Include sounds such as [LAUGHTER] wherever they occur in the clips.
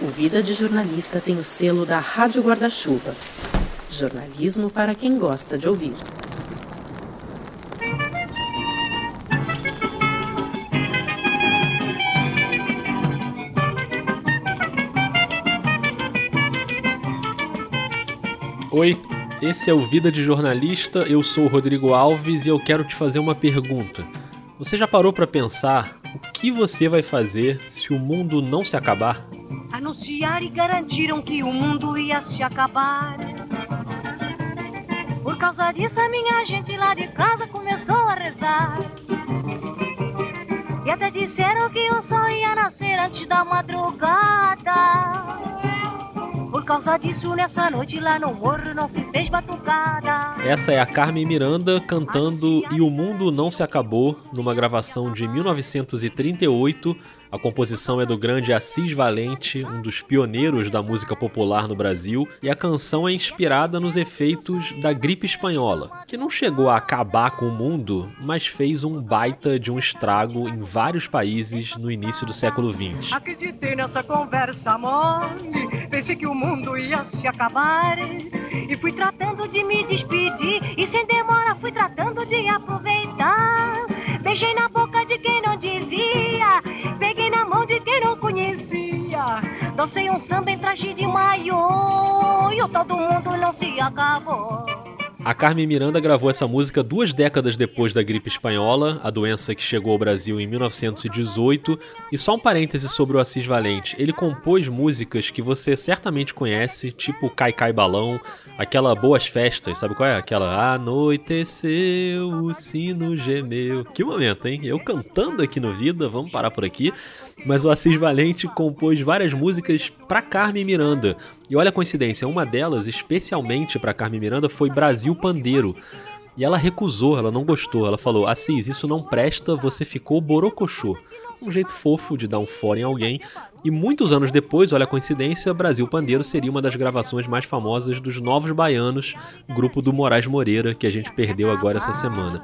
O Vida de Jornalista tem o selo da Rádio Guarda-Chuva. Jornalismo para quem gosta de ouvir. Oi, esse é o Vida de Jornalista. Eu sou o Rodrigo Alves e eu quero te fazer uma pergunta. Você já parou para pensar o que você vai fazer se o mundo não se acabar? Anunciaram e garantiram que o mundo ia se acabar. Por causa disso, a minha gente lá de casa começou a rezar. E até disseram que o sol ia nascer antes da madrugada. Por causa disso, nessa noite lá no morro não se fez batucada. Essa é a Carmen Miranda cantando E o Mundo Não Se Acabou, numa gravação de 1938 a composição é do grande Assis Valente, um dos pioneiros da música popular no Brasil, e a canção é inspirada nos efeitos da gripe espanhola, que não chegou a acabar com o mundo, mas fez um baita de um estrago em vários países no início do século XX. Acreditei nessa conversa mole, pensei que o mundo ia se acabar. E fui tratando de me despedir, e sem demora fui tratando de aproveitar. Beijei na boca Dancei um samba em traje de maiô, e todo mundo não se acabou. A Carmen Miranda gravou essa música duas décadas depois da gripe espanhola, a doença que chegou ao Brasil em 1918. E só um parêntese sobre o Assis Valente: ele compôs músicas que você certamente conhece, tipo Cai Cai Balão, aquela Boas Festas, sabe qual é? Aquela Anoiteceu, o sino gemeu. Que momento, hein? Eu cantando aqui no Vida, vamos parar por aqui. Mas o Assis Valente compôs várias músicas para Carmen Miranda. E olha a coincidência, uma delas, especialmente para Carmen Miranda, foi Brasil Pandeiro. E ela recusou, ela não gostou. Ela falou: Assis, isso não presta, você ficou borocochô. Um jeito fofo de dar um fora em alguém. E muitos anos depois, olha a coincidência, Brasil Pandeiro seria uma das gravações mais famosas dos Novos Baianos, grupo do Moraes Moreira, que a gente perdeu agora essa semana.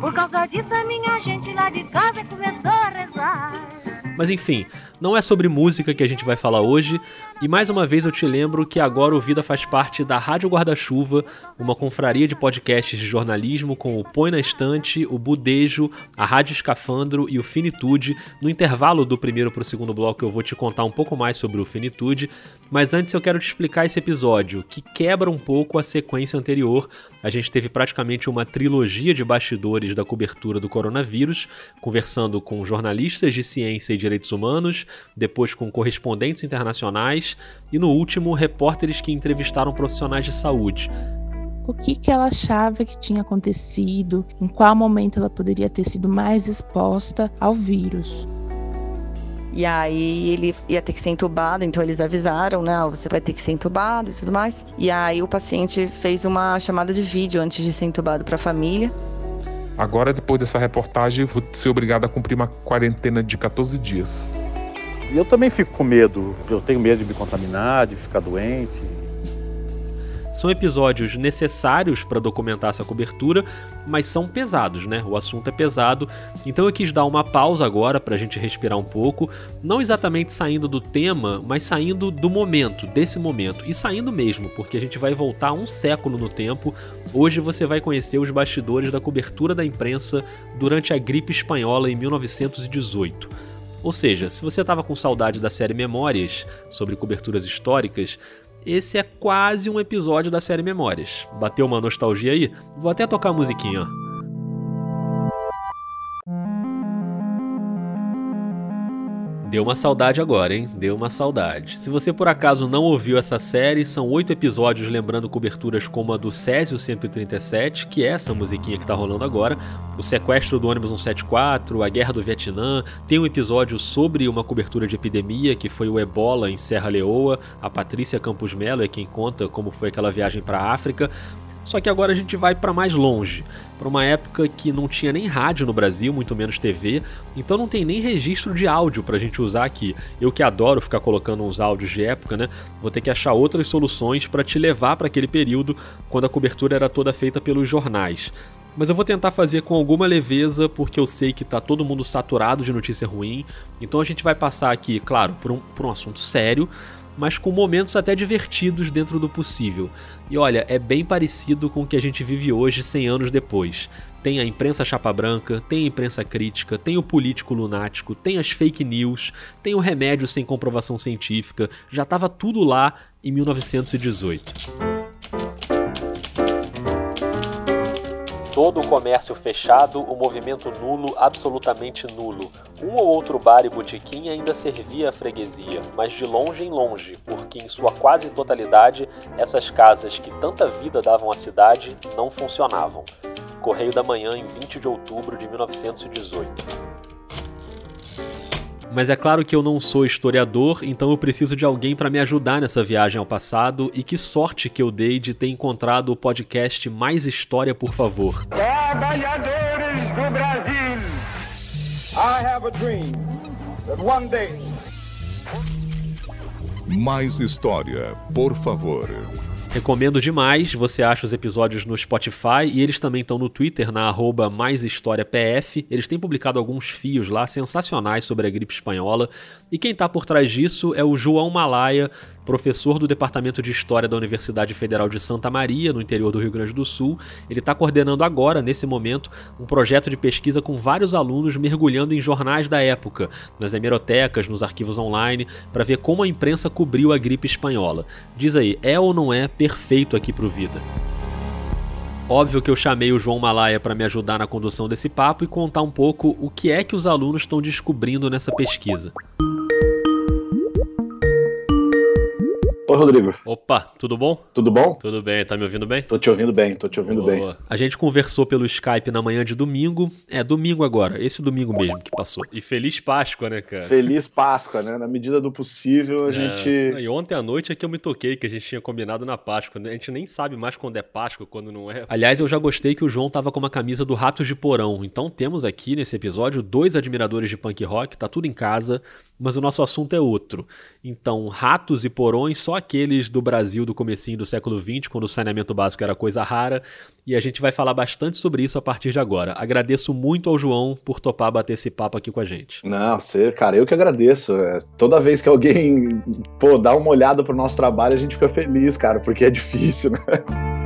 Por causa disso, a minha gente lá de casa começou a rezar. Mas enfim, não é sobre música que a gente vai falar hoje, e mais uma vez eu te lembro que agora o Vida faz parte da Rádio Guarda-Chuva, uma confraria de podcasts de jornalismo com o Põe na Estante, o Budejo, a Rádio Escafandro e o Finitude. No intervalo do primeiro para o segundo bloco eu vou te contar um pouco mais sobre o Finitude, mas antes eu quero te explicar esse episódio, que quebra um pouco a sequência anterior. A gente teve praticamente uma trilogia de bastidores da cobertura do coronavírus, conversando com jornalistas de ciência e direitos humanos, depois com correspondentes internacionais e no último, repórteres que entrevistaram profissionais de saúde. O que, que ela achava que tinha acontecido, em qual momento ela poderia ter sido mais exposta ao vírus. E aí ele ia ter que ser entubado, então eles avisaram, né? Você vai ter que ser entubado e tudo mais. E aí o paciente fez uma chamada de vídeo antes de ser entubado para a família. Agora, depois dessa reportagem, vou ser obrigado a cumprir uma quarentena de 14 dias. E eu também fico com medo. Eu tenho medo de me contaminar, de ficar doente. São episódios necessários para documentar essa cobertura, mas são pesados, né? O assunto é pesado, então eu quis dar uma pausa agora para a gente respirar um pouco, não exatamente saindo do tema, mas saindo do momento, desse momento, e saindo mesmo, porque a gente vai voltar um século no tempo. Hoje você vai conhecer os bastidores da cobertura da imprensa durante a gripe espanhola em 1918. Ou seja, se você estava com saudade da série Memórias sobre coberturas históricas, esse é quase um episódio da série Memórias. Bateu uma nostalgia aí? Vou até tocar a musiquinha, ó. Deu uma saudade agora, hein? Deu uma saudade. Se você por acaso não ouviu essa série, são oito episódios lembrando coberturas como a do Césio 137, que é essa musiquinha que tá rolando agora, o sequestro do ônibus 174, a guerra do Vietnã, tem um episódio sobre uma cobertura de epidemia, que foi o ebola em Serra Leoa, a Patrícia Campos Melo é quem conta como foi aquela viagem para a África. Só que agora a gente vai para mais longe, para uma época que não tinha nem rádio no Brasil, muito menos TV, então não tem nem registro de áudio para a gente usar aqui. Eu que adoro ficar colocando uns áudios de época, né? Vou ter que achar outras soluções para te levar para aquele período quando a cobertura era toda feita pelos jornais. mas eu vou tentar fazer com alguma leveza, porque eu sei que tá todo mundo saturado de notícia ruim. Então a gente vai passar aqui, claro, por um, por um assunto sério, mas com momentos até divertidos dentro do possível. E olha, é bem parecido com o que a gente vive hoje 100 anos depois. Tem a imprensa chapa branca, tem a imprensa crítica, tem o político lunático, tem as fake news, tem o remédio sem comprovação científica, já estava tudo lá em 1918. Todo o comércio fechado, o movimento nulo, absolutamente nulo. Um ou outro bar e botequim ainda servia a freguesia, mas de longe em longe, porque em sua quase totalidade essas casas que tanta vida davam à cidade não funcionavam. Correio da Manhã, em 20 de outubro de 1918. Mas é claro que eu não sou historiador, então eu preciso de alguém para me ajudar nessa viagem ao passado. E que sorte que eu dei de ter encontrado o podcast Mais História, por favor. Trabalhadores do Brasil, I have a dream that one day. Mais História, por favor. Recomendo demais, você acha os episódios no Spotify e eles também estão no Twitter, na arroba. Eles têm publicado alguns fios lá sensacionais sobre a gripe espanhola. E quem está por trás disso é o João Malaya, professor do Departamento de História da Universidade Federal de Santa Maria, no interior do Rio Grande do Sul. Ele está coordenando agora, nesse momento, um projeto de pesquisa com vários alunos mergulhando em jornais da época, nas hemerotecas, nos arquivos online, para ver como a imprensa cobriu a gripe espanhola. Diz aí, é ou não é perfeito aqui para o Vida? Óbvio que eu chamei o João Malaya para me ajudar na condução desse papo e contar um pouco o que é que os alunos estão descobrindo nessa pesquisa. Oi, Rodrigo. Opa, tudo bom? Tudo bom? Tudo bem, tá me ouvindo bem? Tô te ouvindo bem, tô te ouvindo Boa. bem. A gente conversou pelo Skype na manhã de domingo. É, domingo agora, esse domingo mesmo que passou. E feliz Páscoa, né, cara? Feliz Páscoa, né? Na medida do possível, a É. gente. E ontem à noite é que eu me toquei que a gente tinha combinado na Páscoa. né? A gente nem sabe mais quando é Páscoa, quando não é. Aliás, eu já gostei que o João tava com uma camisa do Ratos de Porão. Então temos aqui nesse episódio dois admiradores de punk rock, tá tudo em casa, mas o nosso assunto é outro. Então, ratos e porões, só aqueles do Brasil do comecinho do século XX, quando o saneamento básico era coisa rara, e a gente vai falar bastante sobre isso a partir de agora. Agradeço muito ao João por topar bater esse papo aqui com a gente. Não, você, cara, eu que agradeço. É, Toda vez que alguém, pô, dá uma olhada pro nosso trabalho, a gente fica feliz, cara, porque é difícil, né?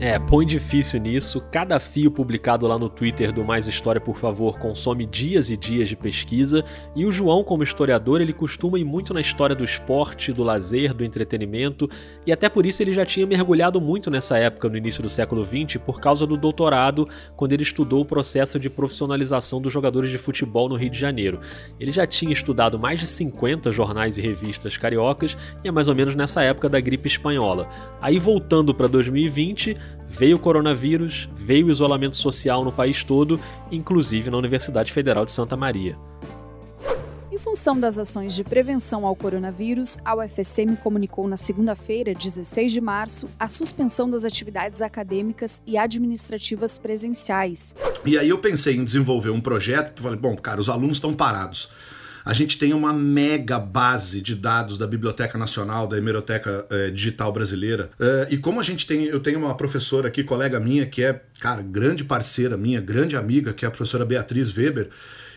É, põe difícil nisso. Cada fio publicado lá no Twitter do Mais História, por favor, consome dias e dias de pesquisa. E o João, como historiador, ele costuma ir muito na história do esporte, do lazer, do entretenimento. E até por isso ele já tinha mergulhado muito nessa época, no início do século XX, por causa do doutorado, quando ele estudou o processo de profissionalização dos jogadores de futebol no Rio de Janeiro. Ele já tinha estudado mais de 50 jornais e revistas cariocas, e é mais ou menos nessa época da gripe espanhola. Aí voltando para 2020, veio o coronavírus, veio o isolamento social no país todo, inclusive na Universidade Federal de Santa Maria. Em função das ações de prevenção ao coronavírus, a UFSM comunicou na segunda-feira, 16 de março, a suspensão das atividades acadêmicas e administrativas presenciais. E aí eu pensei em desenvolver um projeto, falei, bom, cara, os alunos estão parados. A gente tem uma mega base de dados da Biblioteca Nacional, da Hemeroteca eh, Digital Brasileira. Eh, e como a gente tem, eu tenho uma professora aqui, colega minha, que é, cara, grande parceira minha, grande amiga, que é a professora Beatriz Weber,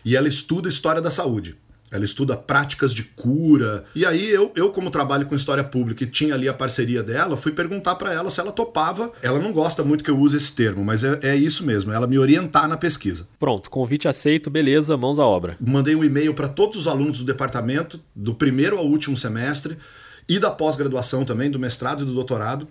e ela estuda história da saúde. Ela estuda práticas de cura. E aí eu, eu como trabalho com história pública e tinha ali a parceria dela, fui perguntar para ela se ela topava. Ela não gosta muito que eu use esse termo, mas é, é isso mesmo, ela me orientar na pesquisa. Pronto, convite aceito, beleza, mãos à obra. Mandei um e-mail para todos os alunos do departamento, do primeiro ao último semestre, e da pós-graduação também, do mestrado e do doutorado,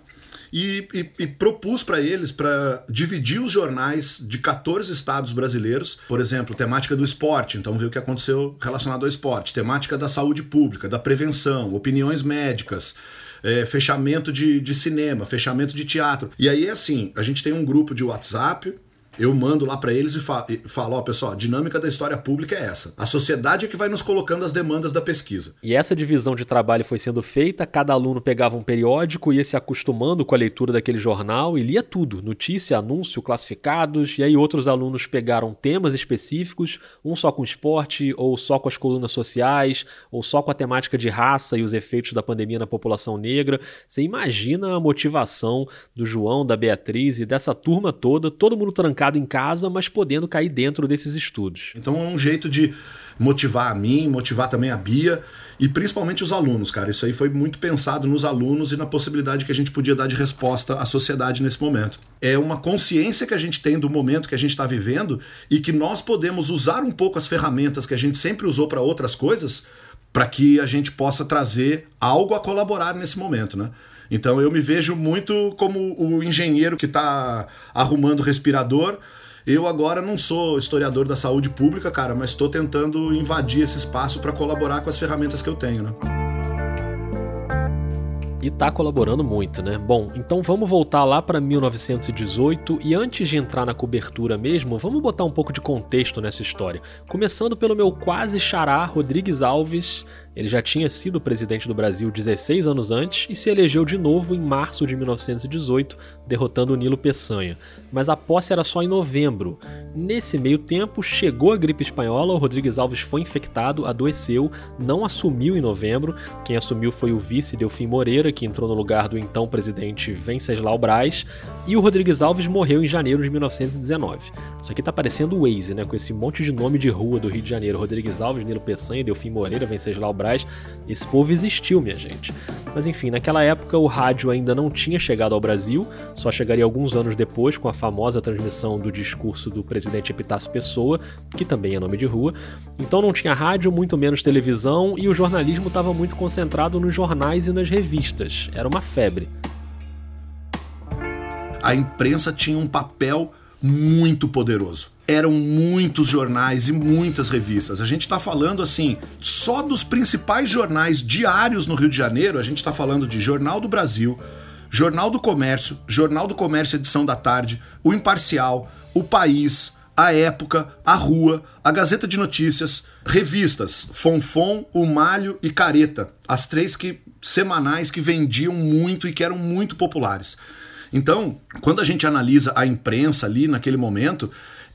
e, e, e propus para eles para dividir os jornais de 14 estados brasileiros, por exemplo, temática do esporte, então ver o que aconteceu relacionado ao esporte, temática da saúde pública, da prevenção, opiniões médicas. é, fechamento de, de cinema, fechamento de teatro. E aí, assim, a gente tem um grupo de WhatsApp Eu mando lá para eles e, fa falo, ó, pessoal, a dinâmica da história pública é essa. A sociedade é que vai nos colocando as demandas da pesquisa. E essa divisão de trabalho foi sendo feita, cada aluno pegava um periódico, ia se acostumando com a leitura daquele jornal e lia tudo, notícia, anúncio, classificados, e aí outros alunos pegaram temas específicos, um só com esporte, ou só com as colunas sociais, ou só com a temática de raça e os efeitos da pandemia na população negra. Você imagina a motivação do João, da Beatriz e dessa turma toda, todo mundo trancado em casa, mas podendo cair dentro desses estudos. Então é um jeito de motivar a mim, motivar também a Bia e principalmente os alunos, cara. Isso aí foi muito pensado nos alunos e na possibilidade que a gente podia dar de resposta à sociedade nesse momento. É uma consciência que a gente tem do momento que a gente está vivendo e que nós podemos usar um pouco as ferramentas que a gente sempre usou para outras coisas para que a gente possa trazer algo a colaborar nesse momento, né? Então eu me vejo muito como o engenheiro que está arrumando respirador. Eu agora não sou historiador da saúde pública, cara, mas estou tentando invadir esse espaço para colaborar com as ferramentas que eu tenho, né? e está colaborando muito, né? Bom, então vamos voltar lá para 1918 e antes de entrar na cobertura mesmo, vamos botar um pouco de contexto nessa história. Começando pelo meu quase xará Rodrigues Alves, ele já tinha sido presidente do Brasil 16 anos antes e se elegeu de novo em março de 1918, derrotando Nilo Peçanha. Mas a posse era só em novembro. Nesse meio tempo, chegou a gripe espanhola, o Rodrigues Alves foi infectado, adoeceu, não assumiu em novembro. Quem assumiu foi o vice Delfim Moreira, que entrou no lugar do então presidente Venceslau Braz, e o Rodrigues Alves morreu em janeiro de 1919. Isso aqui tá parecendo o Waze, né? Com esse monte de nome de rua do Rio de Janeiro: Rodrigues Alves, Nilo Peçanha, Delfim Moreira, Venceslau Braz. Esse povo existiu, minha gente. Mas enfim, naquela época o rádio ainda não tinha chegado ao Brasil, só chegaria alguns anos depois com a famosa transmissão do discurso do presidente Epitácio Pessoa, que também é nome de rua. Então não tinha rádio, muito menos televisão, e o jornalismo estava muito concentrado nos jornais e nas revistas. Era uma febre. A imprensa tinha um papel muito poderoso. Eram muitos jornais e muitas revistas. A gente está falando assim, só dos principais jornais diários no Rio de Janeiro, a gente está falando de Jornal do Brasil, Jornal do Comércio, Jornal do Comércio Edição da Tarde, O Imparcial, O País, A Época, A Rua, A Gazeta de Notícias, revistas Fonfon, O Malho e Careta, as três que semanais que vendiam muito e que eram muito populares. Então, quando a gente analisa a imprensa ali naquele momento,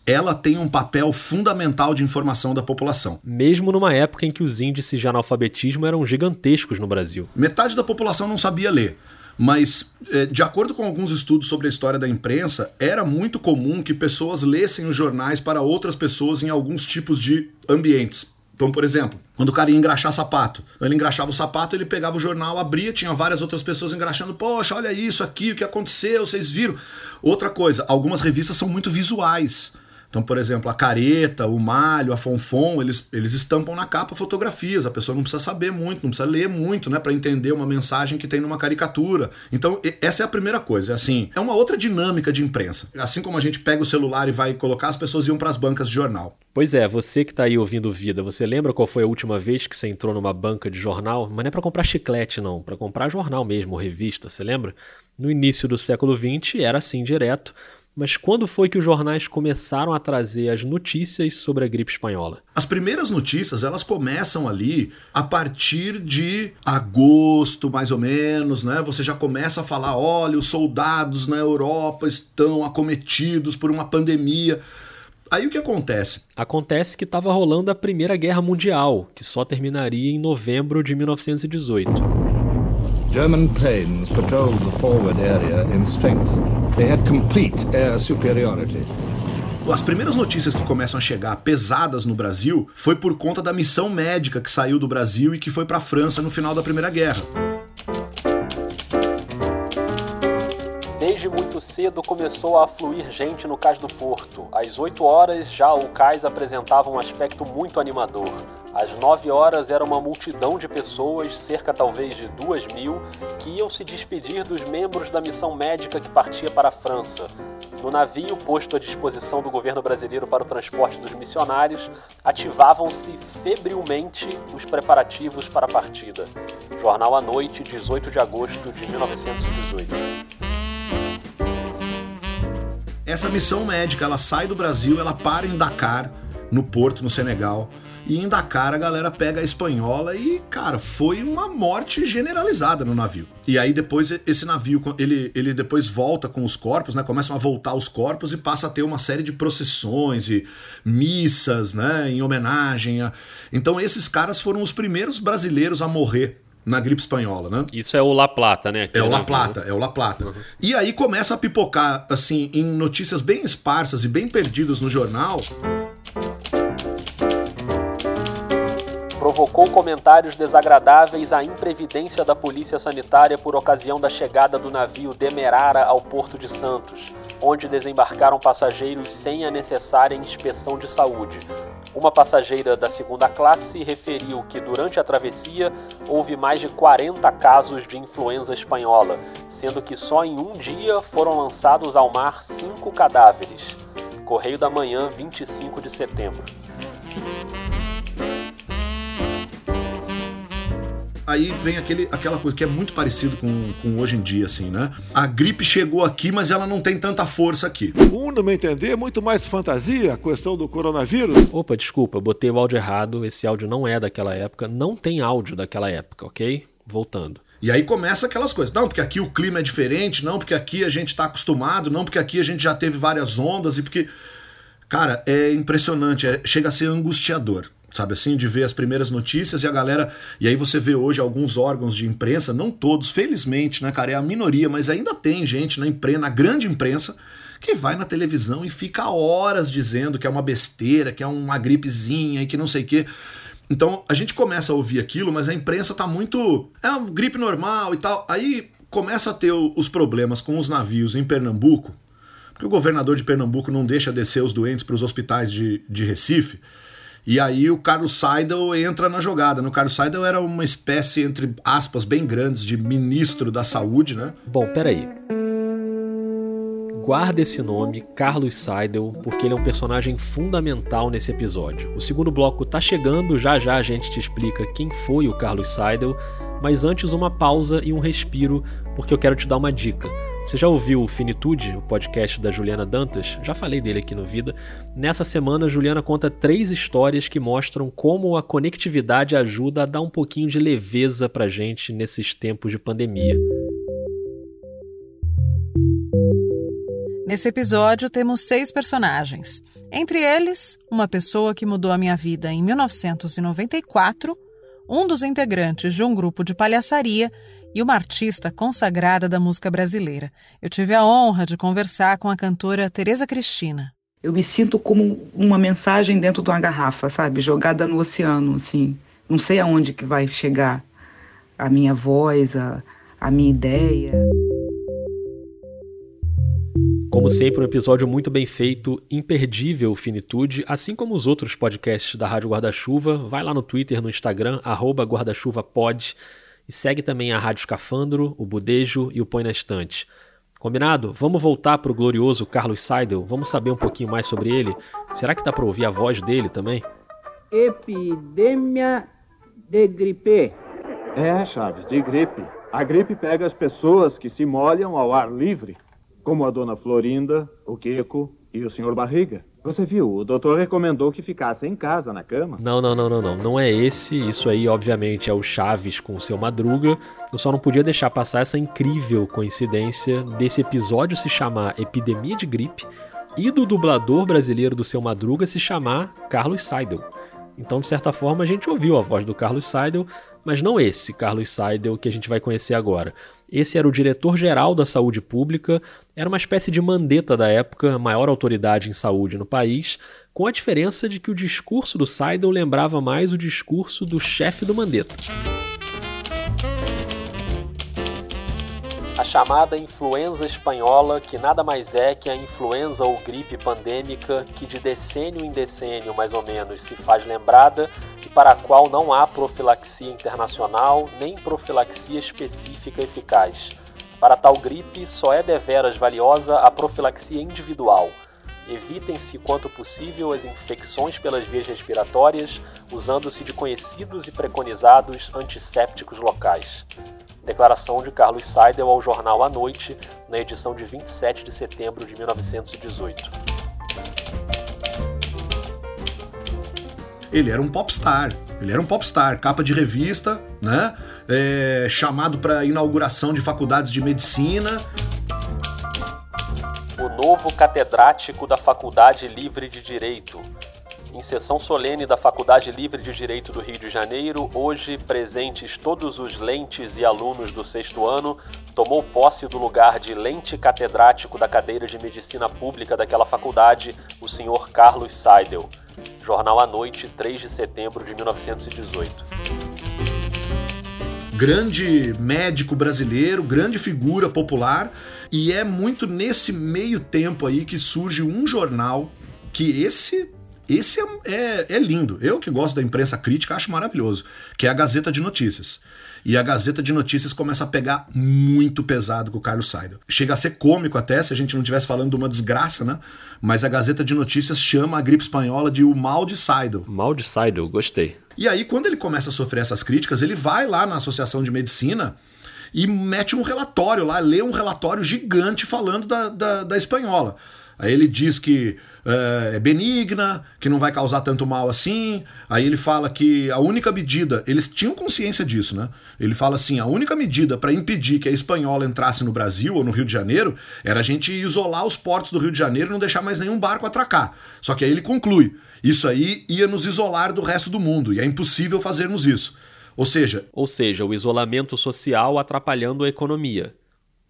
ela tem um papel fundamental de informação da população. Mesmo numa época em que os índices de analfabetismo eram gigantescos no Brasil. Metade da população não sabia ler. Mas, eh, de acordo com alguns estudos sobre a história da imprensa, era muito comum que pessoas lessem os jornais para outras pessoas em alguns tipos de ambientes. Então, por exemplo, quando o cara ia engraxar sapato, ele engraxava o sapato, ele pegava o jornal, abria, tinha várias outras pessoas engraxando, poxa, olha isso aqui, o que aconteceu, vocês viram? Outra coisa, algumas revistas são muito visuais. Então, por exemplo, a careta, o malho, a fonfon, eles, eles estampam na capa fotografias. A pessoa não precisa saber muito, não precisa ler muito, né, para entender uma mensagem que tem numa caricatura. Então, essa é a primeira coisa. É assim, é uma outra dinâmica de imprensa. Assim como a gente pega o celular e vai colocar, as pessoas iam para as bancas de jornal. Pois é, você que tá aí ouvindo Vida, você lembra qual foi a última vez que você entrou numa banca de jornal? Mas não é para comprar chiclete, não, para comprar jornal mesmo, revista, você lembra? No início do século XX era assim direto. Mas quando foi que os jornais começaram a trazer as notícias sobre a gripe espanhola? As primeiras notícias, elas começam ali a partir de agosto, mais ou menos, né? Você já começa a falar, olha, os soldados na Europa estão acometidos por uma pandemia. Aí o que acontece? Acontece que estava rolando a Primeira Guerra Mundial, que só terminaria em novembro de 1918. German planes patrolled the forward area in strength. They had complete air superiority. As primeiras notícias que começam a chegar pesadas no Brasil foi por conta da missão médica que saiu do Brasil e que foi para a França no final da Primeira Guerra. Desde muito cedo começou a fluir gente no cais do porto. Às 8 horas já o cais apresentava um aspecto muito animador. Às 9 horas era uma multidão de pessoas, cerca talvez de duas mil, que iam se despedir dos membros da missão médica que partia para a França. No navio posto à disposição do governo brasileiro para o transporte dos missionários, ativavam-se febrilmente os preparativos para a partida. Jornal à Noite, 18 de agosto de 1918. essa missão médica, ela sai do Brasil, ela para em Dakar, no porto, no Senegal. E em Dakar a galera pega a espanhola e, cara, foi uma morte generalizada no navio. E aí depois esse navio, ele, ele depois volta com os corpos, né? Começam a voltar os corpos e passa a ter uma série de procissões e missas, né? Em homenagem a... Então esses caras foram os primeiros brasileiros a morrer na gripe espanhola, né? Isso é o La Plata, né? é o La Plata, é o La Plata. Uhum. E aí começa a pipocar, assim, em notícias bem esparsas e bem perdidas no jornal provocou comentários desagradáveis à imprevidência da polícia sanitária por ocasião da chegada do navio Demerara ao Porto de Santos, onde desembarcaram passageiros sem a necessária inspeção de saúde. Uma passageira da segunda classe referiu que durante a travessia houve mais de 40 casos de influenza espanhola, sendo que só em um dia foram lançados ao mar cinco cadáveres. Correio da Manhã, 25 de setembro. Aí vem aquele, aquela coisa que é muito parecido com, com hoje em dia, assim, né? A gripe chegou aqui, mas ela não tem tanta força aqui. Um, no meu entender, é muito mais fantasia a questão do coronavírus. Opa, desculpa, botei o áudio errado. Esse áudio não é daquela época. Não tem áudio daquela época, ok? Voltando. E aí começa aquelas coisas. Não, porque aqui o clima é diferente, não, porque aqui a gente tá acostumado, não, porque aqui a gente já teve várias ondas e porque. Cara, é impressionante, é, chega a ser angustiador sabe assim, de ver as primeiras notícias e a galera. E aí você vê hoje alguns órgãos de imprensa, não todos, felizmente, né, cara? É a minoria, mas ainda tem gente na imprensa, na grande imprensa, que vai na televisão e fica horas dizendo que é uma besteira, que é uma gripezinha e que não sei o quê. Então a gente começa a ouvir aquilo, mas a imprensa tá muito. É uma gripe normal e tal. Aí começa a ter os problemas com os navios em Pernambuco, porque o governador de Pernambuco não deixa descer os doentes para os hospitais de, de Recife. E aí o Carlos Seidel entra na jogada. No né? Carlos Seidel era uma espécie, entre aspas, bem grandes, de ministro da saúde, né? Bom, peraí. Guarda esse nome, Carlos Seidel, porque ele é um personagem fundamental nesse episódio. O segundo bloco tá chegando, já já a gente te explica quem foi o Carlos Seidel, mas antes uma pausa e um respiro, porque eu quero te dar uma dica. Você já ouviu o Finitude, o podcast da Juliana Dantas? Já falei dele aqui no Vida. Nessa semana, Juliana conta três histórias que mostram como a conectividade ajuda a dar um pouquinho de leveza pra gente nesses tempos de pandemia. Nesse episódio, temos seis personagens. Entre eles, uma pessoa que mudou a minha vida em 1994, um dos integrantes de um grupo de palhaçaria e uma artista consagrada da música brasileira. Eu tive a honra de conversar com a cantora Tereza Cristina. Eu me sinto como uma mensagem dentro de uma garrafa, sabe? Jogada no oceano, assim. Não sei aonde que vai chegar a minha voz, a, a minha ideia. Como sempre, um episódio muito bem feito, imperdível finitude, assim como os outros podcasts da Rádio Guarda-Chuva. Vai lá no Twitter, no Instagram, arroba guarda-chuva-pod. E segue também a Rádio Escafandro, o Budejo e o Põe na Estante. Combinado? Vamos voltar para o glorioso Carlos Seidel, vamos saber um pouquinho mais sobre ele. Será que dá para ouvir a voz dele também? Epidemia de gripe. É, Chaves, de gripe. A gripe pega as pessoas que se molham ao ar livre, como a dona Florinda, o Queco e o senhor Barriga. Você viu, o doutor recomendou que ficasse em casa, na cama. Não, não, não, não, não. Não é esse. Isso aí, obviamente, é o Chaves com o seu Madruga. Eu só não podia deixar passar essa incrível coincidência desse episódio se chamar Epidemia de Gripe e do dublador brasileiro do seu Madruga se chamar Carlos Seidel. Então, de certa forma, a gente ouviu a voz do Carlos Seidel, mas não esse Carlos Seidel que a gente vai conhecer agora. Esse era o diretor-geral da saúde pública, era uma espécie de mandeta da época, a maior autoridade em saúde no país, com a diferença de que o discurso do Seidel lembrava mais o discurso do chefe do mandeta. Chamada influenza espanhola, que nada mais é que a influenza ou gripe pandêmica que de decênio em decênio, mais ou menos, se faz lembrada e para a qual não há profilaxia internacional nem profilaxia específica eficaz. Para tal gripe, só é deveras valiosa a profilaxia individual. Evitem-se quanto possível as infecções pelas vias respiratórias, usando-se de conhecidos e preconizados antissépticos locais. Declaração de Carlos Seidel ao jornal à noite, na edição de 27 de setembro de 1918. Ele era um popstar. Ele era um popstar, capa de revista, né? É, chamado para inauguração de faculdades de medicina. O novo catedrático da Faculdade Livre de Direito, em sessão solene da Faculdade Livre de Direito do Rio de Janeiro, hoje presentes todos os lentes e alunos do sexto ano, tomou posse do lugar de lente catedrático da cadeira de Medicina Pública daquela faculdade, o senhor Carlos Seidel. Jornal à Noite, 3 de setembro de 1918 grande médico brasileiro, grande figura popular, e é muito nesse meio tempo aí que surge um jornal que esse esse é, é, é, lindo. Eu que gosto da imprensa crítica acho maravilhoso, que é a Gazeta de Notícias. E a Gazeta de Notícias começa a pegar muito pesado com o Carlos Seidel. Chega a ser cômico até, se a gente não estivesse falando de uma desgraça, né? Mas a Gazeta de Notícias chama a gripe espanhola de o mal de Seidel. Mal de Seidel, gostei. E aí, quando ele começa a sofrer essas críticas, ele vai lá na Associação de Medicina e mete um relatório lá, lê um relatório gigante falando da, da, da espanhola. Aí ele diz que é, é benigna, que não vai causar tanto mal assim. Aí ele fala que a única medida, eles tinham consciência disso, né? Ele fala assim: a única medida para impedir que a espanhola entrasse no Brasil ou no Rio de Janeiro era a gente isolar os portos do Rio de Janeiro e não deixar mais nenhum barco atracar. Só que aí ele conclui: isso aí ia nos isolar do resto do mundo e é impossível fazermos isso. Ou seja, ou seja, o isolamento social atrapalhando a economia.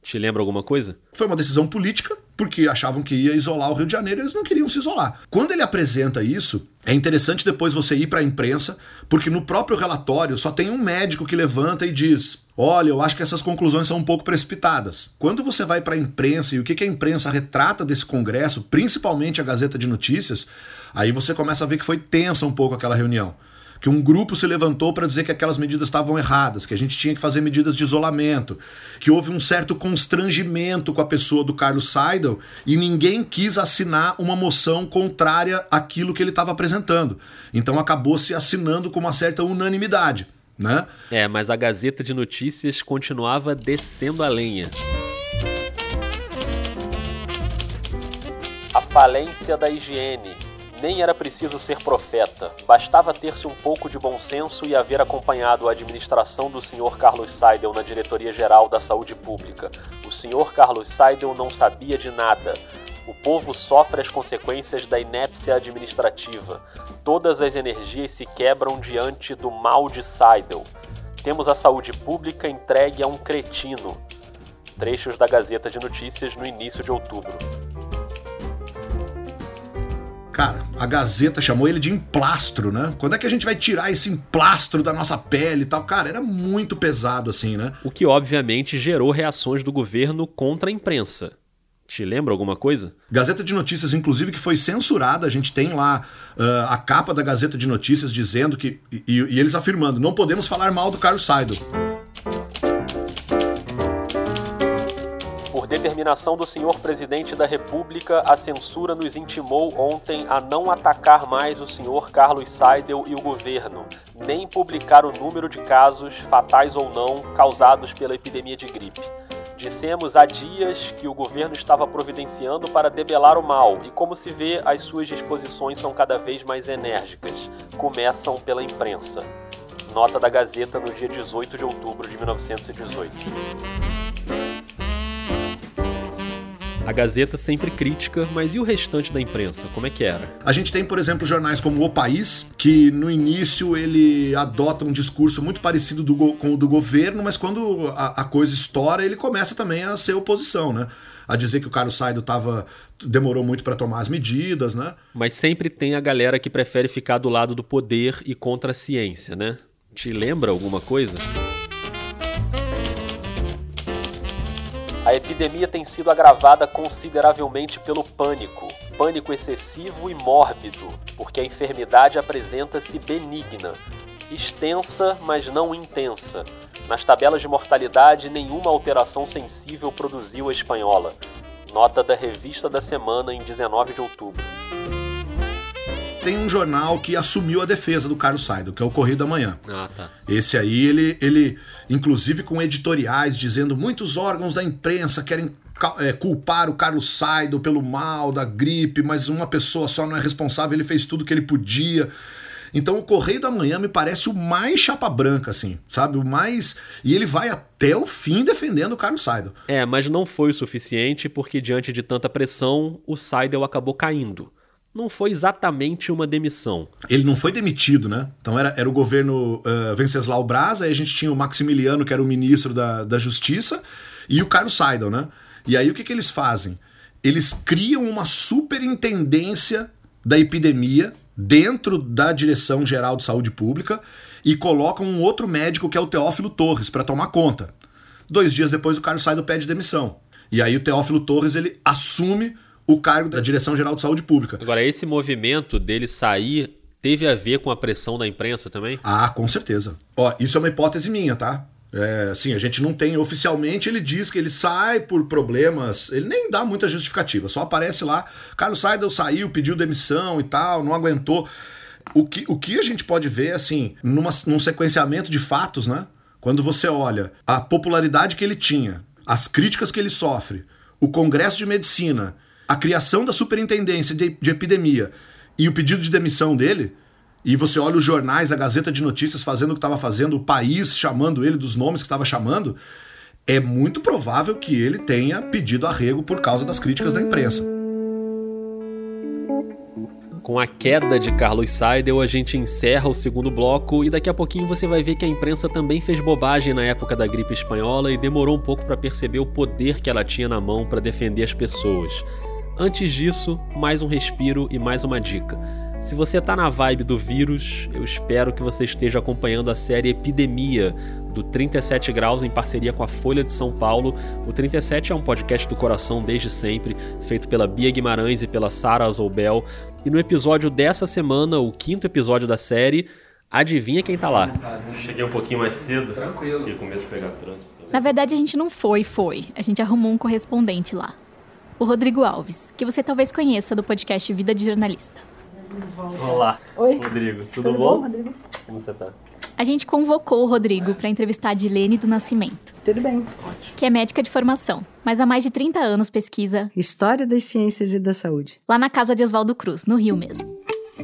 Te lembra alguma coisa? Foi uma decisão política, porque achavam que ia isolar o Rio de Janeiro eles não queriam se isolar. Quando ele apresenta isso, é interessante depois você ir para a imprensa, porque no próprio relatório só tem um médico que levanta e diz: Olha, eu acho que essas conclusões são um pouco precipitadas. Quando você vai para a imprensa e o que a imprensa retrata desse congresso, principalmente a Gazeta de Notícias, aí você começa a ver que foi tensa um pouco aquela reunião que um grupo se levantou para dizer que aquelas medidas estavam erradas, que a gente tinha que fazer medidas de isolamento, que houve um certo constrangimento com a pessoa do Carlos Seidel e ninguém quis assinar uma moção contrária àquilo que ele estava apresentando. Então acabou se assinando com uma certa unanimidade. Né? É, mas a Gazeta de Notícias continuava descendo a lenha. A falência da higiene nem era preciso ser profeta, bastava ter-se um pouco de bom senso e haver acompanhado a administração do Sr. Carlos Seidel na Diretoria Geral da Saúde Pública. O Sr. Carlos Seidel não sabia de nada. O povo sofre as consequências da inépcia administrativa. Todas as energias se quebram diante do mal de Seidel. Temos a saúde pública entregue a um cretino. Trechos da Gazeta de Notícias no início de outubro. Cara, a Gazeta chamou ele de emplastro, né? Quando é que a gente vai tirar esse emplastro da nossa pele e tal? Cara, era muito pesado assim, né? O que obviamente gerou reações do governo contra a imprensa. Te lembra alguma coisa? Gazeta de Notícias, inclusive, que foi censurada. A gente tem lá uh, a capa da Gazeta de Notícias dizendo que. E, e, eles afirmando: não podemos falar mal do Carlos Seidel. Determinação do senhor presidente da República, a censura nos intimou ontem a não atacar mais o senhor Carlos Seidel e o governo, nem publicar o número de casos, fatais ou não, causados pela epidemia de gripe. Dissemos há dias que o governo estava providenciando para debelar o mal, e como se vê, as suas disposições são cada vez mais enérgicas. Começam pela imprensa. Nota da Gazeta no dia 18 de outubro de 1918. A Gazeta sempre crítica, mas e o restante da imprensa? Como é que era? A gente tem, por exemplo, jornais como O País, que no início ele adota um discurso muito parecido do, com o do governo, mas quando a, a, coisa estoura, ele começa também a ser oposição, né? A dizer que o Carlos Saido tava, demorou muito para tomar as medidas, né? Mas sempre tem a galera que prefere ficar do lado do poder e contra a ciência, né? Te lembra alguma coisa? Epidemia tem sido agravada consideravelmente pelo pânico, pânico excessivo e mórbido, porque a enfermidade apresenta-se benigna, extensa, mas não intensa. Nas tabelas de mortalidade, nenhuma alteração sensível produziu a espanhola. Nota da Revista da Semana em 19 de outubro. Tem um jornal que assumiu a defesa do Carlos Seidel, que é o Correio da Manhã. Ah, tá. Esse aí, ele, ele inclusive com editoriais dizendo muitos órgãos da imprensa querem é, culpar o Carlos Seidel pelo mal da gripe, mas uma pessoa só não é responsável, ele fez tudo que ele podia. Então o Correio da Manhã me parece o mais chapa branca, assim, sabe? O mais. E ele vai até o fim defendendo o Carlos Seidel. É, mas não foi o suficiente porque, diante de tanta pressão, o Seidel acabou caindo. Não foi exatamente uma demissão. Ele não foi demitido, né? Então era, era o governo uh, Venceslau Braz, aí a gente tinha o Maximiliano, que era o ministro da, da Justiça, e o Carlos Seidel, né? E aí o que, que eles fazem? Eles criam uma superintendência da epidemia dentro da Direção Geral de Saúde Pública e colocam um outro médico que é o Teófilo Torres para tomar conta. Dois dias depois o Carlos Seidel pede demissão. E aí o Teófilo Torres ele assume o cargo da Direção Geral de Saúde Pública. Agora, esse movimento dele sair teve a ver com a pressão da imprensa também? Ah, com certeza. Ó, isso é uma hipótese minha, tá? É, assim, a gente não tem oficialmente, ele diz que ele sai por problemas, ele nem dá muita justificativa, só aparece lá, Carlos Seidel saiu, pediu demissão e tal, não aguentou. O que, o que a gente pode ver, assim, numa, num sequenciamento de fatos, né? Quando você olha a popularidade que ele tinha, as críticas que ele sofre, o Congresso de Medicina, a criação da Superintendência de, de Epidemia e o pedido de demissão dele, e você olha os jornais, a Gazeta de Notícias fazendo o que estava fazendo, o país chamando ele dos nomes que estava chamando, é muito provável que ele tenha pedido arrego por causa das críticas da imprensa. Com a queda de Carlos Seidel, a gente encerra o segundo bloco e daqui a pouquinho você vai ver que a imprensa também fez bobagem na época da gripe espanhola e demorou um pouco para perceber o poder que ela tinha na mão para defender as pessoas. Antes disso, mais um respiro e mais uma dica. Se você tá na vibe do vírus, eu espero que você esteja acompanhando a série Epidemia do 37 Graus em parceria com a Folha de São Paulo. O 37 é um podcast do coração desde sempre, feito pela Bia Guimarães e pela Sara Azoubel. E no episódio dessa semana, o quinto episódio da série, Adivinha quem tá lá? Cheguei um pouquinho mais cedo. Tranquilo. Fiquei com medo de pegar trânsito. Na verdade, a gente não foi, foi. A gente arrumou um correspondente lá. O Rodrigo Alves, que você talvez conheça do podcast Vida de Jornalista. Olá, Oi. Rodrigo. Tudo, Tudo bom? bom? Rodrigo? Como você tá? A gente convocou o Rodrigo para entrevistar a Dilene do Nascimento. Tudo bem. Que é médica de formação, mas há mais de 30 anos pesquisa História das Ciências e da Saúde. Lá na casa de Oswaldo Cruz, no Rio mesmo.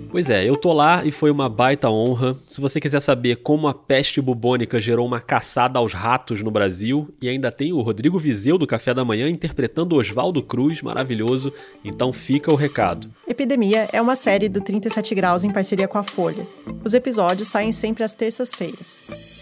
Pois é, eu tô lá e foi uma baita honra. Se você quiser saber como a peste bubônica gerou uma caçada aos ratos no Brasil, e ainda tem o Rodrigo Vizeu do Café da Manhã interpretando Oswaldo Cruz, maravilhoso, então fica o recado. Epidemia é uma série do 37 Graus em parceria com a Folha. Os episódios saem sempre às terças-feiras.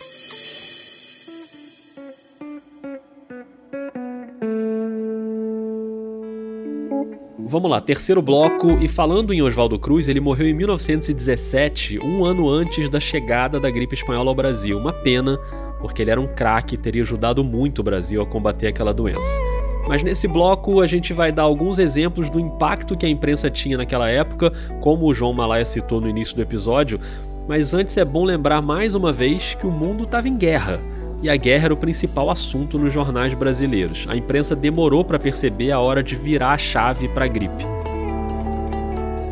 Vamos lá, terceiro bloco. E falando em Oswaldo Cruz, ele morreu em 1917, um ano antes da chegada da gripe espanhola ao Brasil. Uma pena, porque ele era um craque e teria ajudado muito o Brasil a combater aquela doença. Mas nesse bloco a gente vai dar alguns exemplos do impacto que a imprensa tinha naquela época, como o João Malaya citou no início do episódio. Mas antes é bom lembrar mais uma vez que o mundo estava em guerra e a guerra era o principal assunto nos jornais brasileiros. A imprensa demorou para perceber a hora de virar a chave para a gripe.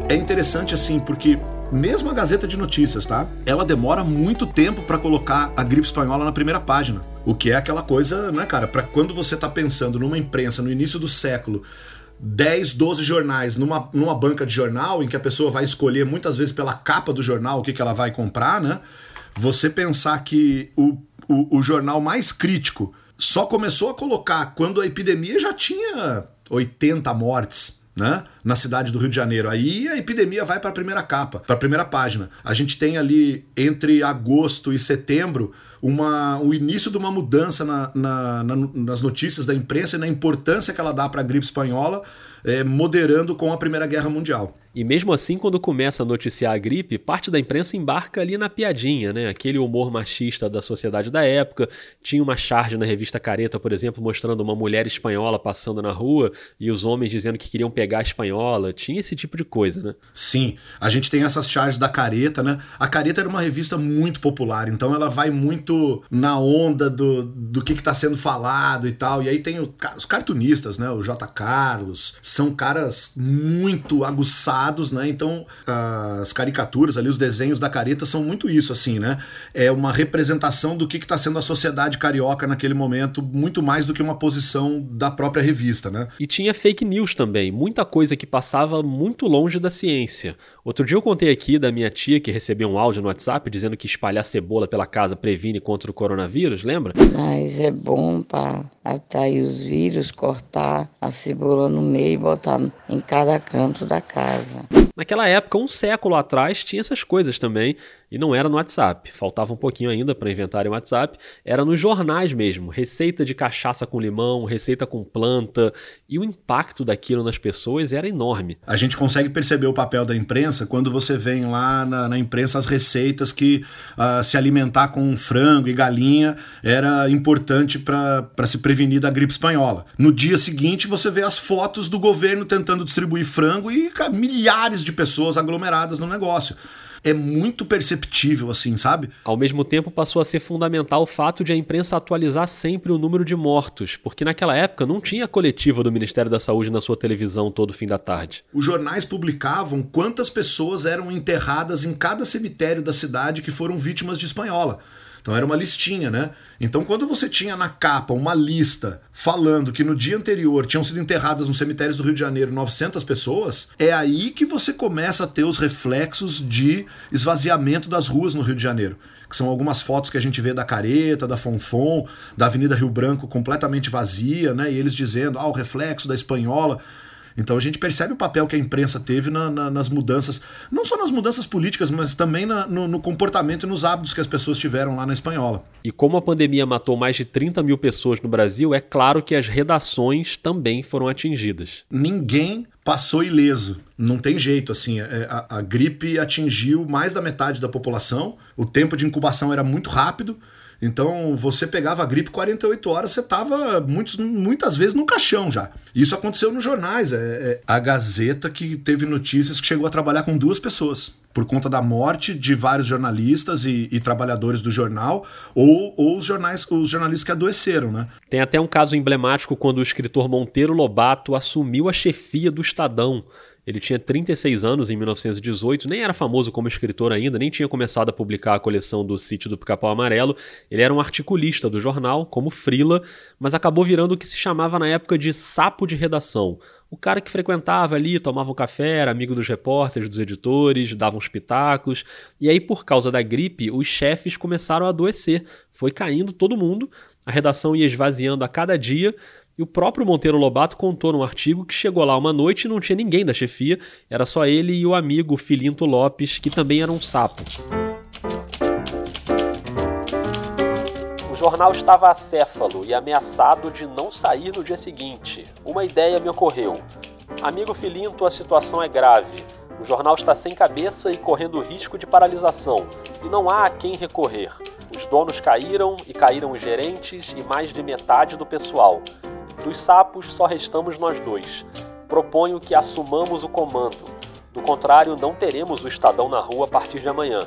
É interessante assim, porque mesmo a Gazeta de Notícias, tá? Ela demora muito tempo para colocar a gripe espanhola na primeira página. O que é aquela coisa, né, cara? Para quando você tá pensando numa imprensa no início do século, 10, 12 jornais numa, numa banca de jornal, em que a pessoa vai escolher muitas vezes pela capa do jornal o que, que ela vai comprar, né? Você pensar que o o, o jornal mais crítico só começou a colocar quando a epidemia já tinha 80 mortes. Né? na cidade do Rio de Janeiro. Aí a epidemia vai para a primeira capa, para a primeira página. A gente tem ali entre agosto e setembro uma, o início de uma mudança na, na, na, nas notícias da imprensa e na importância que ela dá para a gripe espanhola, é, moderando com a Primeira Guerra Mundial. E mesmo assim, quando começa a noticiar a gripe, parte da imprensa embarca ali na piadinha, né? Aquele humor machista da sociedade da época. Tinha uma charge na revista Careta, por exemplo, mostrando uma mulher espanhola passando na rua e os homens dizendo que queriam pegar a espanhola. Tinha esse tipo de coisa, né? Sim. A gente tem essas charges da Careta, né? A Careta era uma revista muito popular, então ela vai muito na onda do, do que está sendo falado e tal. E aí tem o, os cartunistas, né? O J. Carlos. São caras muito aguçados animados, né? Então as caricaturas ali, os desenhos da careta são muito isso, assim, né? É uma representação do que está sendo a sociedade carioca naquele momento, muito mais do que uma posição da própria revista, né? E tinha fake news também, muita coisa que passava muito longe da ciência. Outro dia eu contei aqui da minha tia que recebeu um áudio no WhatsApp dizendo que espalhar cebola pela casa previne contra o coronavírus, lembra? Mas é bom para atrair os vírus, cortar a cebola no meio e botar em cada canto da casa. Naquela época, um século atrás, tinha essas coisas também. E não era no WhatsApp. Faltava um pouquinho ainda para inventarem o WhatsApp. Era nos jornais mesmo. Receita de cachaça com limão, receita com planta. E o impacto daquilo nas pessoas era enorme. A gente consegue perceber o papel da imprensa quando você vem lá na, na imprensa as receitas que uh, se alimentar com frango e galinha era importante para se prevenir da gripe espanhola. No dia seguinte, você vê as fotos do governo tentando distribuir frango e milhares de pessoas aglomeradas no negócio é muito perceptível, assim, sabe? Ao mesmo tempo, passou a ser fundamental o fato de a imprensa atualizar sempre o número de mortos, porque naquela época não tinha coletiva do Ministério da Saúde na sua televisão todo fim da tarde. Os jornais publicavam quantas pessoas eram enterradas em cada cemitério da cidade que foram vítimas de espanhola. Então era uma listinha, né? Então quando você tinha na capa uma lista falando que no dia anterior tinham sido enterradas nos cemitérios do Rio de Janeiro 900 pessoas, é aí que você começa a ter os reflexos de esvaziamento das ruas no Rio de Janeiro. Que são algumas fotos que a gente vê da Careta, da Fonfon, da Avenida Rio Branco completamente vazia, né? E eles dizendo, ah, o reflexo da espanhola. Então a gente percebe o papel que a imprensa teve na, na, nas mudanças, não só nas mudanças políticas, mas também na, no, no, comportamento e nos hábitos que as pessoas tiveram lá na espanhola. E como a pandemia matou mais de 30 mil pessoas no Brasil, é claro que as redações também foram atingidas. Ninguém passou ileso. Não tem jeito, assim, é, a, a gripe atingiu mais da metade da população, o tempo de incubação era muito rápido. Então, você pegava a gripe 48 horas, você estava muitas vezes no caixão já. Isso aconteceu nos jornais. É, é, a Gazeta que teve notícias que chegou a trabalhar com duas pessoas por conta da morte de vários jornalistas e, e, trabalhadores do jornal, ou, ou os, jornais, os jornalistas que adoeceram, né? Tem até um caso emblemático quando o escritor Monteiro Lobato assumiu a chefia do Estadão. Ele tinha 36 anos em 1918, nem era famoso como escritor ainda, nem tinha começado a publicar a coleção do Sítio do Pica-Pau Amarelo. Ele era um articulista do jornal, como frila, mas acabou virando o que se chamava na época de sapo de redação. O cara que frequentava ali, tomava um café, era amigo dos repórteres, dos editores, dava uns pitacos. E aí, por causa da gripe, os chefes começaram a adoecer. Foi caindo todo mundo, a redação ia esvaziando a cada dia e o próprio Monteiro Lobato contou num artigo que chegou lá uma noite e não tinha ninguém da chefia, era só ele e o amigo Filinto Lopes, que também era um sapo. O jornal estava acéfalo e ameaçado de não sair no dia seguinte. Uma ideia me ocorreu. Amigo Filinto, a situação é grave. O jornal está sem cabeça e correndo risco de paralisação, e não há a quem recorrer. Os donos caíram e caíram os gerentes e mais de metade do pessoal. Dos sapos só restamos nós dois. Proponho que assumamos o comando. Do contrário, não teremos o Estadão na rua a partir de amanhã.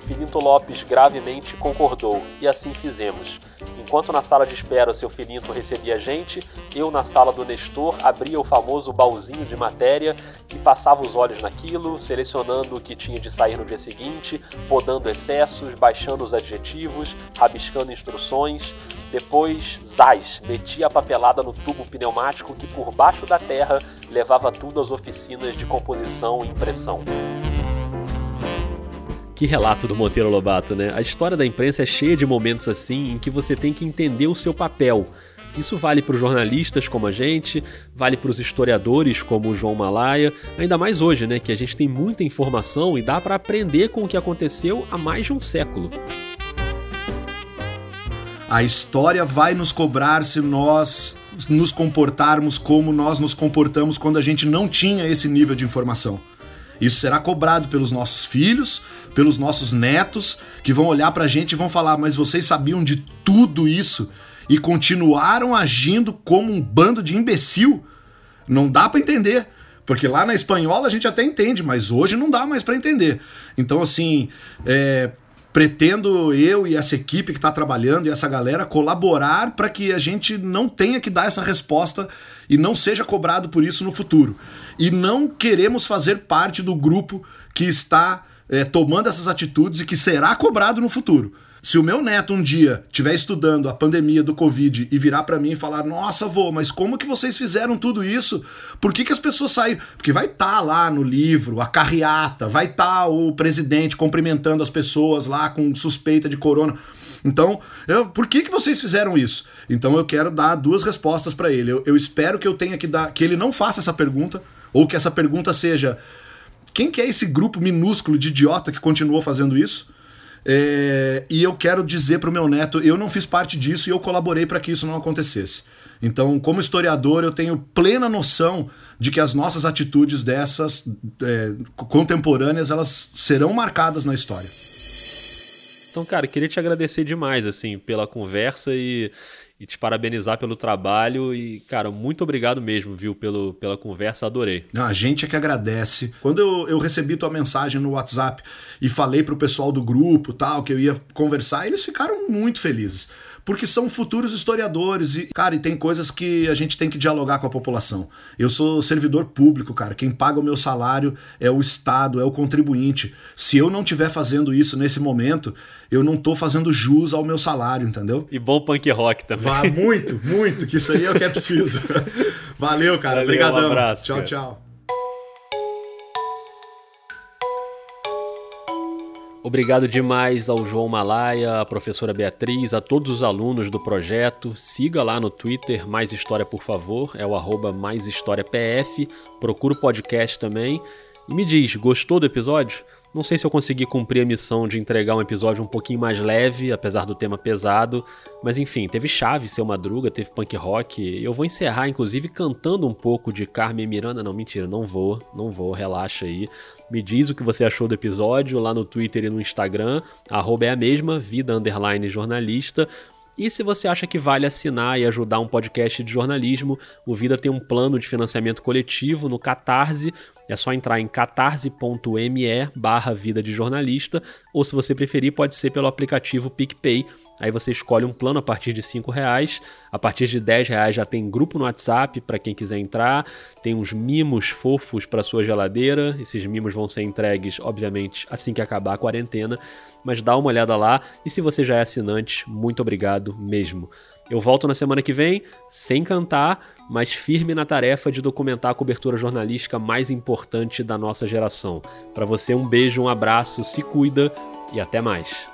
Filinto Lopes gravemente concordou, e assim fizemos. Enquanto na sala de espera seu Filinto recebia gente, eu na sala do Nestor abria o famoso baúzinho de matéria e passava os olhos naquilo, selecionando o que tinha de sair no dia seguinte, podando excessos, baixando os adjetivos, rabiscando instruções. Depois, zaz, metia a papelada no tubo pneumático que por baixo da terra levava tudo às oficinas de composição e impressão. Que relato do Monteiro Lobato, né? A história da imprensa é cheia de momentos assim em que você tem que entender o seu papel. Isso vale para os jornalistas como a gente, vale para os historiadores como o João Malaya, ainda mais hoje, né, que a gente tem muita informação e dá para aprender com o que aconteceu há mais de um século. A história vai nos cobrar se nós nos comportarmos como nós nos comportamos quando a gente não tinha esse nível de informação. Isso será cobrado pelos nossos filhos, pelos nossos netos, que vão olhar pra gente e vão falar: Mas vocês sabiam de tudo isso e continuaram agindo como um bando de imbecil? Não dá para entender. Porque lá na espanhola a gente até entende, mas hoje não dá mais para entender. Então, assim, é, pretendo eu e essa equipe que está trabalhando e essa galera colaborar para que a gente não tenha que dar essa resposta e não seja cobrado por isso no futuro. E não queremos fazer parte do grupo que está é, tomando essas atitudes e que será cobrado no futuro. Se o meu neto um dia estiver estudando a pandemia do Covid e virar para mim e falar: Nossa, vô, mas como que vocês fizeram tudo isso? Por que, que as pessoas saíram? Porque vai estar tá lá no livro a carreata, vai estar tá o presidente cumprimentando as pessoas lá com suspeita de corona. Então, eu, por que, que vocês fizeram isso? Então eu quero dar duas respostas para ele. Eu, eu espero que eu tenha que dar. que ele não faça essa pergunta, ou que essa pergunta seja. Quem que é esse grupo minúsculo de idiota que continuou fazendo isso? É, e eu quero dizer para o meu neto, eu não fiz parte disso e eu colaborei para que isso não acontecesse. Então, como historiador, eu tenho plena noção de que as nossas atitudes dessas é, contemporâneas elas serão marcadas na história. Então, cara, queria te agradecer demais assim pela conversa e e te parabenizar pelo trabalho e, cara, muito obrigado mesmo, viu, pelo, pela conversa, adorei. A gente é que agradece. Quando eu, eu recebi tua mensagem no WhatsApp e falei pro pessoal do grupo, tal, que eu ia conversar, eles ficaram muito felizes porque são futuros historiadores e, cara, e tem coisas que a gente tem que dialogar com a população. Eu sou servidor público, cara. Quem paga o meu salário é o Estado, é o contribuinte. Se eu não estiver fazendo isso nesse momento, eu não tô fazendo jus ao meu salário, entendeu? E bom punk rock também. Vá, muito, muito, que isso aí é o que é preciso. [LAUGHS] Valeu, cara. Obrigadão. Um abraço. Tchau, cara. tchau. Obrigado demais ao João Malaya, à professora Beatriz, a todos os alunos do projeto. Siga lá no Twitter, Mais História, por favor, é o arroba Mais História PF. Procura o podcast também. E me diz, gostou do episódio? Não sei se eu consegui cumprir a missão de entregar um episódio um pouquinho mais leve, apesar do tema pesado, mas enfim, teve chave seu Madruga, teve punk rock. Eu vou encerrar, inclusive, cantando um pouco de Carmen Miranda. Não, mentira, não vou, não vou, relaxa aí. Me diz o que você achou do episódio lá no Twitter e no Instagram. Arroba é a mesma, vida underline jornalista. E se você acha que vale assinar e ajudar um podcast de jornalismo, o Vida tem um plano de financiamento coletivo no Catarse. É só entrar em catarse.me barra vida de jornalista, ou se você preferir, pode ser pelo aplicativo PicPay. Aí você escolhe um plano a partir de R$ reais. A partir de R$ reais já tem grupo no WhatsApp para quem quiser entrar. Tem uns mimos fofos para sua geladeira. Esses mimos vão ser entregues, obviamente, assim que acabar a quarentena. Mas dá uma olhada lá. E se você já é assinante, muito obrigado mesmo. Eu volto na semana que vem, sem cantar, mas firme na tarefa de documentar a cobertura jornalística mais importante da nossa geração. Para você, um beijo, um abraço, se cuida e até mais.